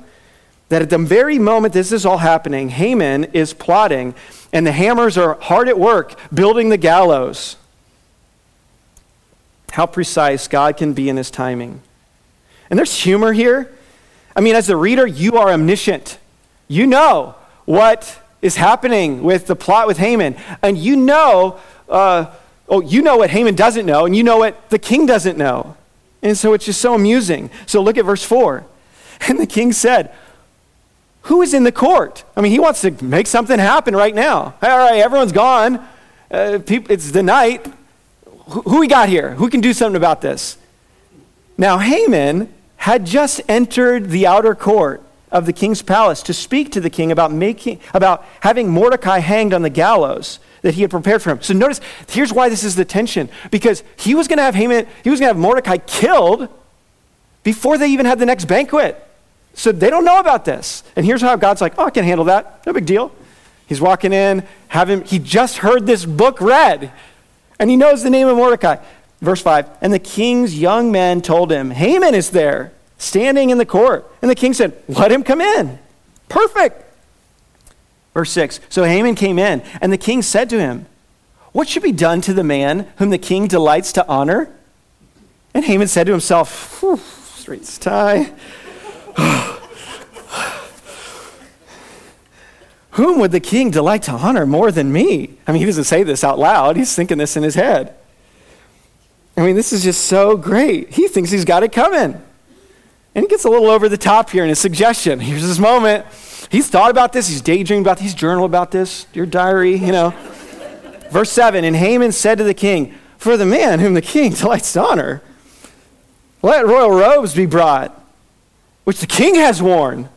that at the very moment this is all happening, Haman is plotting, and the hammers are hard at work building the gallows. How precise God can be in his timing. And there's humor here. I mean, as the reader, you are omniscient. You know what is happening with the plot with Haman. And you know, uh, oh, you know what Haman doesn't know, and you know what the king doesn't know. And so it's just so amusing. So look at verse 4. And the king said, Who is in the court? I mean, he wants to make something happen right now. All right, everyone's gone. Uh, people, it's the night. Who, who we got here? Who can do something about this? Now, Haman had just entered the outer court of the king's palace to speak to the king about making about having Mordecai hanged on the gallows that he had prepared for him. So notice here's why this is the tension because he was going to have Haman he was going to have Mordecai killed before they even had the next banquet. So they don't know about this. And here's how God's like, "Oh, I can handle that. No big deal." He's walking in, him he just heard this book read and he knows the name of Mordecai. Verse 5 And the king's young men told him, Haman is there, standing in the court. And the king said, Let him come in. Perfect. Verse 6 So Haman came in, and the king said to him, What should be done to the man whom the king delights to honor? And Haman said to himself, Straight tie. Whom would the king delight to honor more than me? I mean, he doesn't say this out loud, he's thinking this in his head. I mean, this is just so great. He thinks he's got it coming. And he gets a little over the top here in his suggestion. Here's his moment. He's thought about this, he's daydreamed about this, he's journaled about this, your diary, you know. Verse 7 And Haman said to the king, For the man whom the king delights to honor, let royal robes be brought, which the king has worn,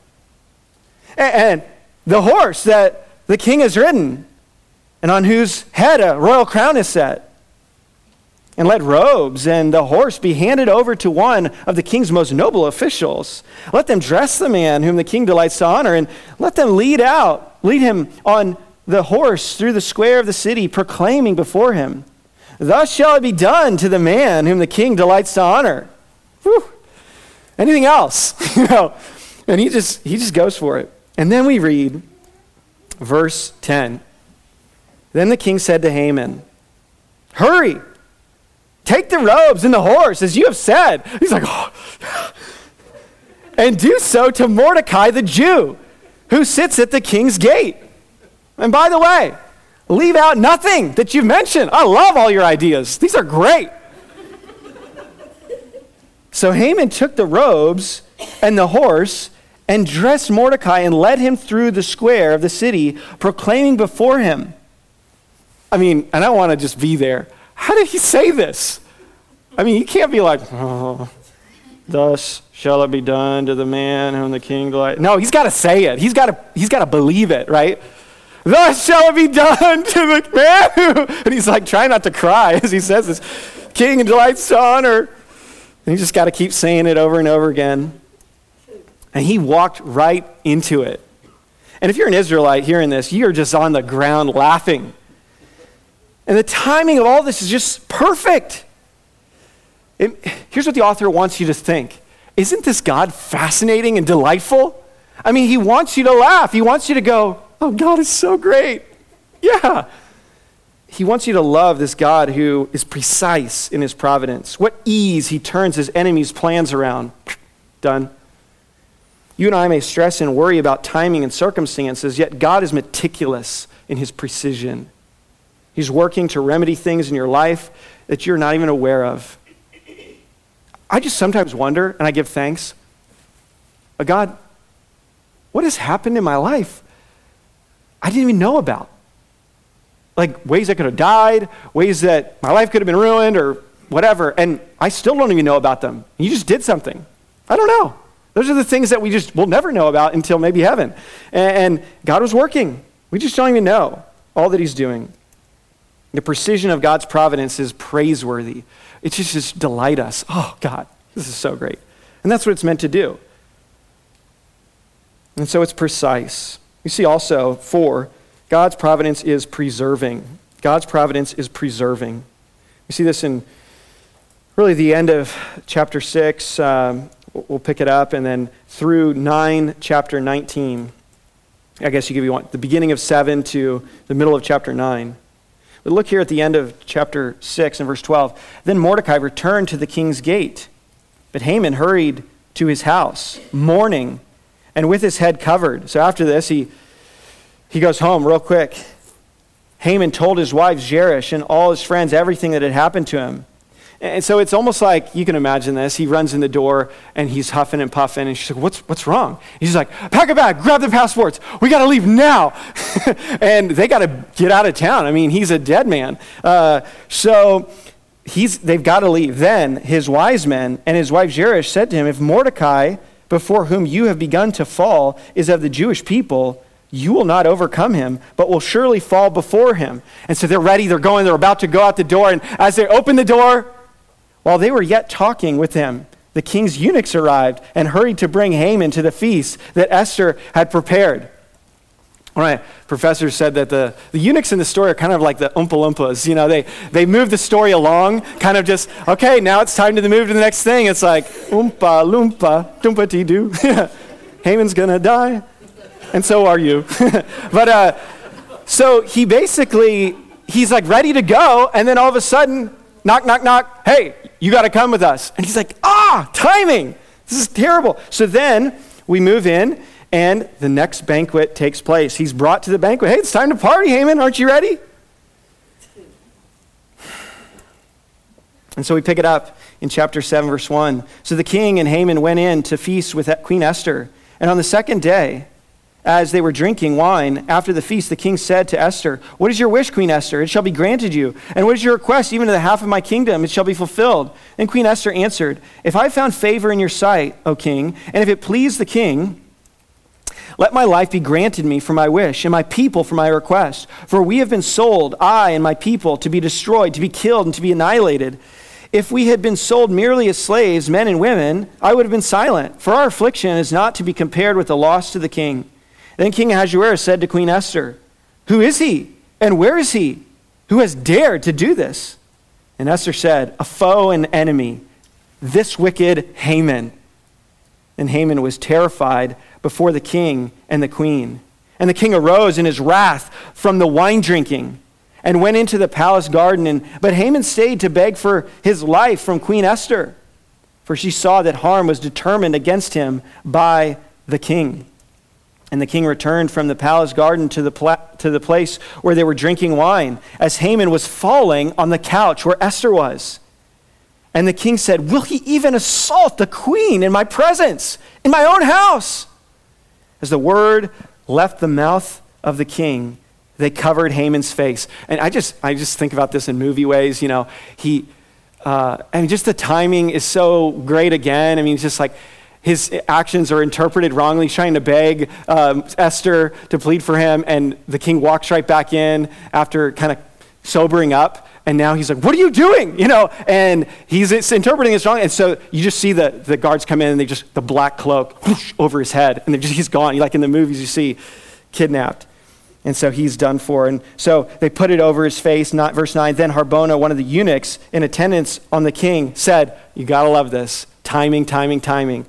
and, and the horse that the king has ridden, and on whose head a royal crown is set and let robes and the horse be handed over to one of the king's most noble officials. Let them dress the man whom the king delights to honor, and let them lead out, lead him on the horse through the square of the city, proclaiming before him, Thus shall it be done to the man whom the king delights to honor. Whew. Anything else? you know, and he just he just goes for it. And then we read verse 10. Then the king said to Haman, Hurry! Take the robes and the horse, as you have said. He's like, oh. and do so to Mordecai the Jew, who sits at the king's gate. And by the way, leave out nothing that you've mentioned. I love all your ideas, these are great. so Haman took the robes and the horse and dressed Mordecai and led him through the square of the city, proclaiming before him. I mean, and I want to just be there. How did he say this? I mean, he can't be like, oh, thus shall it be done to the man whom the king delights. No, he's got to say it. He's got to, he's got to believe it, right? Thus shall it be done to the man and he's like trying not to cry as he says this, king delights to honor. And he just got to keep saying it over and over again. And he walked right into it. And if you're an Israelite hearing this, you're just on the ground laughing. And the timing of all this is just perfect. It, here's what the author wants you to think Isn't this God fascinating and delightful? I mean, he wants you to laugh. He wants you to go, Oh, God is so great. Yeah. He wants you to love this God who is precise in his providence. What ease he turns his enemies' plans around. Done. You and I may stress and worry about timing and circumstances, yet God is meticulous in his precision. He's working to remedy things in your life that you're not even aware of. I just sometimes wonder, and I give thanks, uh, God, what has happened in my life I didn't even know about? Like ways I could have died, ways that my life could have been ruined, or whatever, and I still don't even know about them. You just did something. I don't know. Those are the things that we just will never know about until maybe heaven. And, and God was working. We just don't even know all that He's doing. The precision of God's providence is praiseworthy. It just, just delight us. Oh, God, this is so great. And that's what it's meant to do. And so it's precise. You see also, four, God's providence is preserving. God's providence is preserving. You see this in really the end of chapter 6. Um, we'll pick it up, and then through 9, chapter 19. I guess you give you one, the beginning of 7 to the middle of chapter 9. But look here at the end of chapter 6 and verse 12. Then Mordecai returned to the king's gate, but Haman hurried to his house, mourning and with his head covered. So after this, he, he goes home real quick. Haman told his wife Zeresh and all his friends everything that had happened to him. And so it's almost like you can imagine this. He runs in the door and he's huffing and puffing, and she's like, What's, what's wrong? He's like, Pack a bag, grab the passports. We got to leave now. and they got to get out of town. I mean, he's a dead man. Uh, so he's, they've got to leave. Then his wise men and his wife Zeresh said to him, If Mordecai, before whom you have begun to fall, is of the Jewish people, you will not overcome him, but will surely fall before him. And so they're ready, they're going, they're about to go out the door. And as they open the door, while they were yet talking with him, the king's eunuchs arrived and hurried to bring Haman to the feast that Esther had prepared. My professors said that the, the eunuchs in the story are kind of like the Oompa Loompas. You know, they, they move the story along, kind of just, okay, now it's time to move to the next thing. It's like, Oompa Loompa, Doompa Dee Doo. Haman's gonna die, and so are you. but uh, so he basically, he's like ready to go, and then all of a sudden, knock, knock, knock, hey, you got to come with us. And he's like, ah, timing. This is terrible. So then we move in, and the next banquet takes place. He's brought to the banquet. Hey, it's time to party, Haman. Aren't you ready? And so we pick it up in chapter 7, verse 1. So the king and Haman went in to feast with Queen Esther. And on the second day, as they were drinking wine after the feast, the king said to Esther, What is your wish, Queen Esther? It shall be granted you. And what is your request, even to the half of my kingdom? It shall be fulfilled. Then Queen Esther answered, If I found favor in your sight, O king, and if it please the king, let my life be granted me for my wish, and my people for my request. For we have been sold, I and my people, to be destroyed, to be killed, and to be annihilated. If we had been sold merely as slaves, men and women, I would have been silent, for our affliction is not to be compared with the loss to the king. Then King Ahasuerus said to Queen Esther, Who is he? And where is he? Who has dared to do this? And Esther said, A foe and enemy, this wicked Haman. And Haman was terrified before the king and the queen. And the king arose in his wrath from the wine drinking and went into the palace garden. And, but Haman stayed to beg for his life from Queen Esther. for she saw that harm was determined against him by the king. And the king returned from the palace garden to the, pla- to the place where they were drinking wine, as Haman was falling on the couch where Esther was. And the king said, Will he even assault the queen in my presence, in my own house? As the word left the mouth of the king, they covered Haman's face. And I just, I just think about this in movie ways. You know, he, uh, I mean, just the timing is so great again. I mean, it's just like his actions are interpreted wrongly. He's trying to beg um, Esther to plead for him, and the king walks right back in after kind of sobering up. And now he's like, What are you doing? You know, and he's interpreting it wrong. And so you just see the, the guards come in and they just, the black cloak whoosh, over his head, and just, he's gone. Like in the movies, you see, kidnapped. And so he's done for. And so they put it over his face. Not, verse 9 Then Harbona, one of the eunuchs in attendance on the king, said, You got to love this. Timing, timing, timing.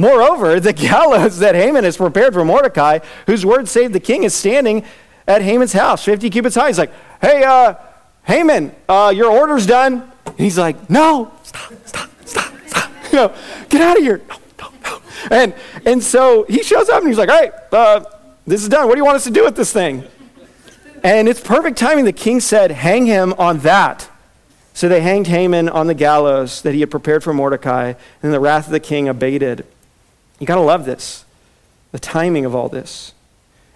Moreover, the gallows that Haman has prepared for Mordecai, whose word saved the king, is standing at Haman's house, 50 cubits high. He's like, Hey, uh, Haman, uh, your order's done. And he's like, No, stop, stop, stop, stop. You know, get out of here. No, no, no. And, and so he shows up and he's like, all right, uh, this is done. What do you want us to do with this thing? And it's perfect timing. The king said, Hang him on that. So they hanged Haman on the gallows that he had prepared for Mordecai, and the wrath of the king abated. You got to love this, the timing of all this.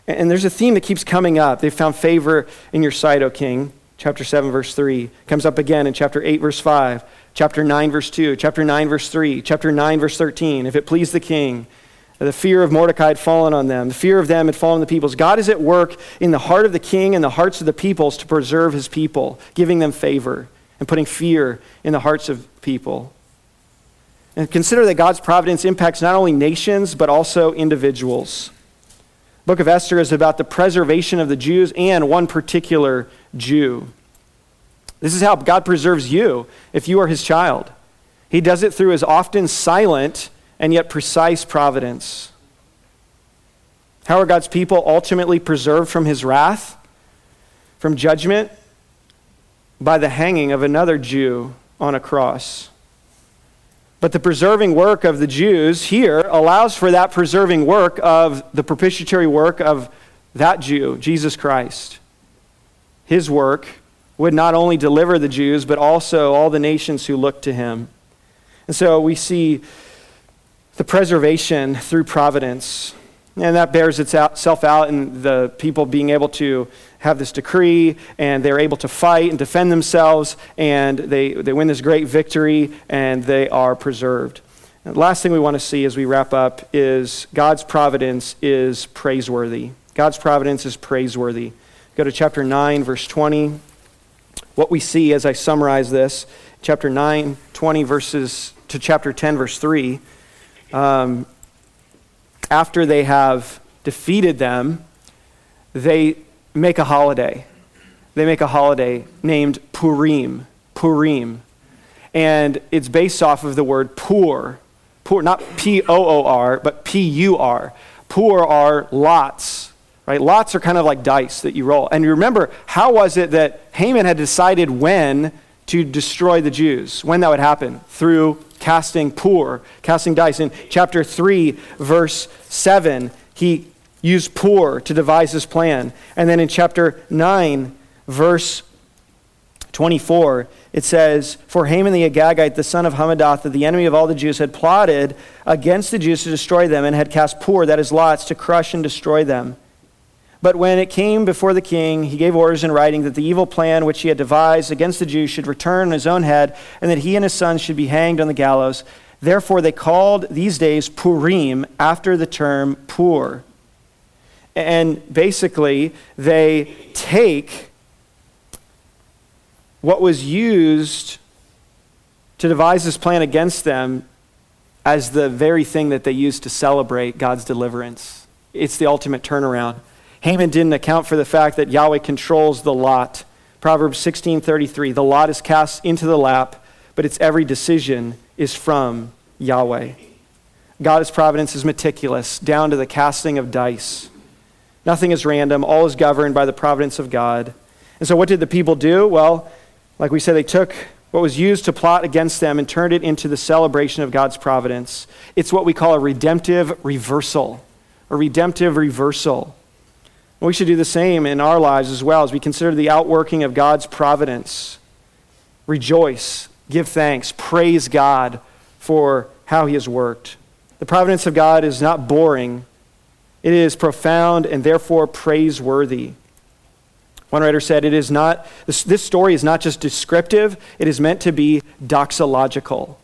And there's a theme that keeps coming up. They found favor in your sight, O king. Chapter 7, verse 3. Comes up again in chapter 8, verse 5. Chapter 9, verse 2. Chapter 9, verse 3. Chapter 9, verse 13. If it please the king. The fear of Mordecai had fallen on them. The fear of them had fallen on the peoples. God is at work in the heart of the king and the hearts of the peoples to preserve his people, giving them favor and putting fear in the hearts of people. And consider that God's providence impacts not only nations, but also individuals. Book of Esther is about the preservation of the Jews and one particular Jew. This is how God preserves you if you are his child. He does it through his often silent and yet precise providence. How are God's people ultimately preserved from his wrath, from judgment? By the hanging of another Jew on a cross. But the preserving work of the Jews here allows for that preserving work of the propitiatory work of that Jew, Jesus Christ. His work would not only deliver the Jews, but also all the nations who look to him. And so we see the preservation through providence. And that bears itself out in the people being able to have this decree, and they're able to fight and defend themselves, and they, they win this great victory, and they are preserved. And the last thing we want to see as we wrap up is God's providence is praiseworthy. God's providence is praiseworthy. Go to chapter 9, verse 20. What we see as I summarize this, chapter 9, 20 verses to chapter 10, verse 3 um, after they have defeated them, they make a holiday. They make a holiday named Purim. Purim. And it's based off of the word pur. Pur, not P O O R, but P U R. Pur are lots, right? Lots are kind of like dice that you roll. And you remember, how was it that Haman had decided when to destroy the Jews, when that would happen? Through casting pur, casting dice. In chapter 3, verse 7, he used pur to devise his plan. And then in chapter 9, verse 24, it says, For Haman the Agagite, the son of Hammedatha, the enemy of all the Jews, had plotted against the Jews to destroy them and had cast pur, that is lots, to crush and destroy them. But when it came before the king, he gave orders in writing that the evil plan which he had devised against the Jews should return on his own head, and that he and his sons should be hanged on the gallows. Therefore, they called these days Purim after the term pur. And basically, they take what was used to devise this plan against them as the very thing that they used to celebrate God's deliverance. It's the ultimate turnaround. Haman didn't account for the fact that Yahweh controls the lot. Proverbs 16:33, the lot is cast into the lap, but its every decision is from Yahweh. God's providence is meticulous, down to the casting of dice. Nothing is random, all is governed by the providence of God. And so what did the people do? Well, like we said, they took what was used to plot against them and turned it into the celebration of God's providence. It's what we call a redemptive reversal. A redemptive reversal. We should do the same in our lives as well as we consider the outworking of God's providence. Rejoice, give thanks, praise God for how He has worked. The providence of God is not boring, it is profound and therefore praiseworthy. One writer said, it is not, this, this story is not just descriptive, it is meant to be doxological.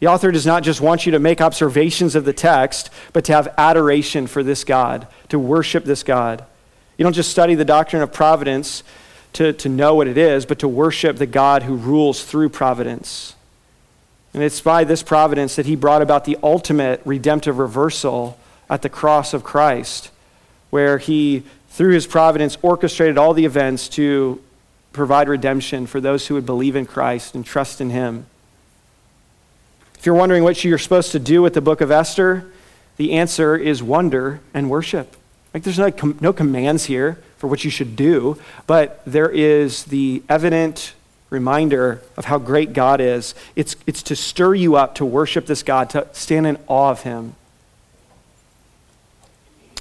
The author does not just want you to make observations of the text, but to have adoration for this God, to worship this God. You don't just study the doctrine of providence to, to know what it is, but to worship the God who rules through providence. And it's by this providence that he brought about the ultimate redemptive reversal at the cross of Christ, where he through his providence, orchestrated all the events to provide redemption for those who would believe in Christ and trust in him. If you're wondering what you're supposed to do with the book of Esther, the answer is wonder and worship. Like there's no, no commands here for what you should do, but there is the evident reminder of how great God is. It's, it's to stir you up to worship this God, to stand in awe of him.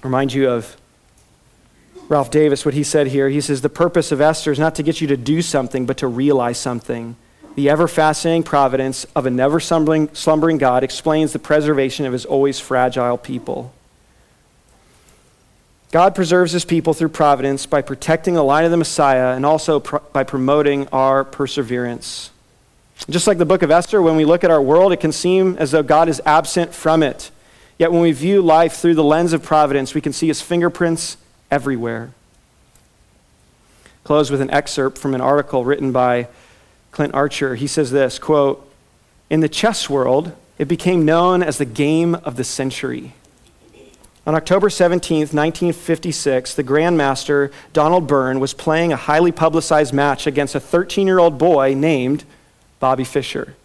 Remind you of Ralph Davis, what he said here. He says, The purpose of Esther is not to get you to do something, but to realize something. The ever fascinating providence of a never slumbering, slumbering God explains the preservation of his always fragile people. God preserves his people through providence by protecting the line of the Messiah and also by promoting our perseverance. Just like the book of Esther, when we look at our world, it can seem as though God is absent from it. Yet when we view life through the lens of providence, we can see his fingerprints everywhere. Close with an excerpt from an article written by Clint Archer. He says this quote, In the chess world, it became known as the game of the century. On October 17, 1956, the Grandmaster Donald Byrne was playing a highly publicized match against a 13 year old boy named Bobby Fischer.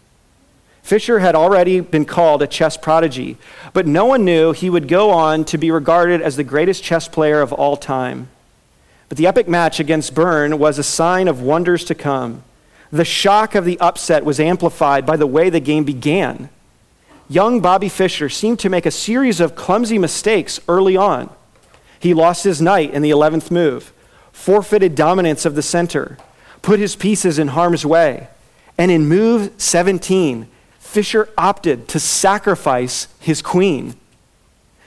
Fischer had already been called a chess prodigy, but no one knew he would go on to be regarded as the greatest chess player of all time. But the epic match against Byrne was a sign of wonders to come. The shock of the upset was amplified by the way the game began. Young Bobby Fischer seemed to make a series of clumsy mistakes early on. He lost his knight in the 11th move, forfeited dominance of the center, put his pieces in harm's way, and in move 17, Fischer opted to sacrifice his queen.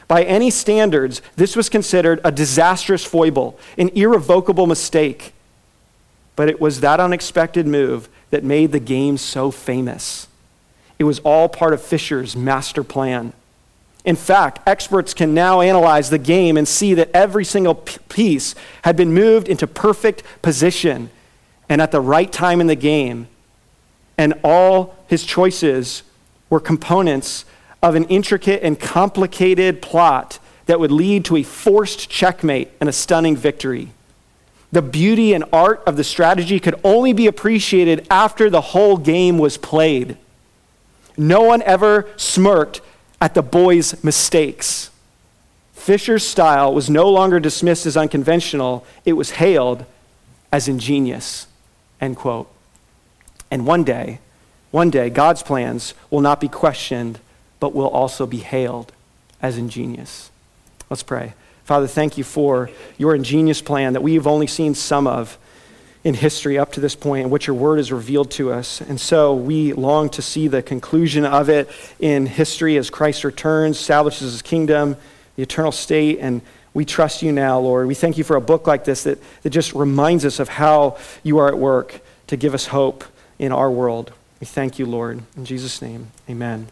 By any standards, this was considered a disastrous foible, an irrevocable mistake. But it was that unexpected move that made the game so famous. It was all part of Fischer's master plan. In fact, experts can now analyze the game and see that every single piece had been moved into perfect position and at the right time in the game and all his choices were components of an intricate and complicated plot that would lead to a forced checkmate and a stunning victory. The beauty and art of the strategy could only be appreciated after the whole game was played. No one ever smirked at the boy's mistakes. Fischer's style was no longer dismissed as unconventional, it was hailed as ingenious. End quote. And one day, one day, God's plans will not be questioned, but will also be hailed as ingenious. Let's pray. Father, thank you for your ingenious plan that we have only seen some of in history up to this point and what your word has revealed to us. And so we long to see the conclusion of it in history as Christ returns, establishes his kingdom, the eternal state, and we trust you now, Lord. We thank you for a book like this that, that just reminds us of how you are at work to give us hope in our world. We thank you, Lord. In Jesus' name, amen.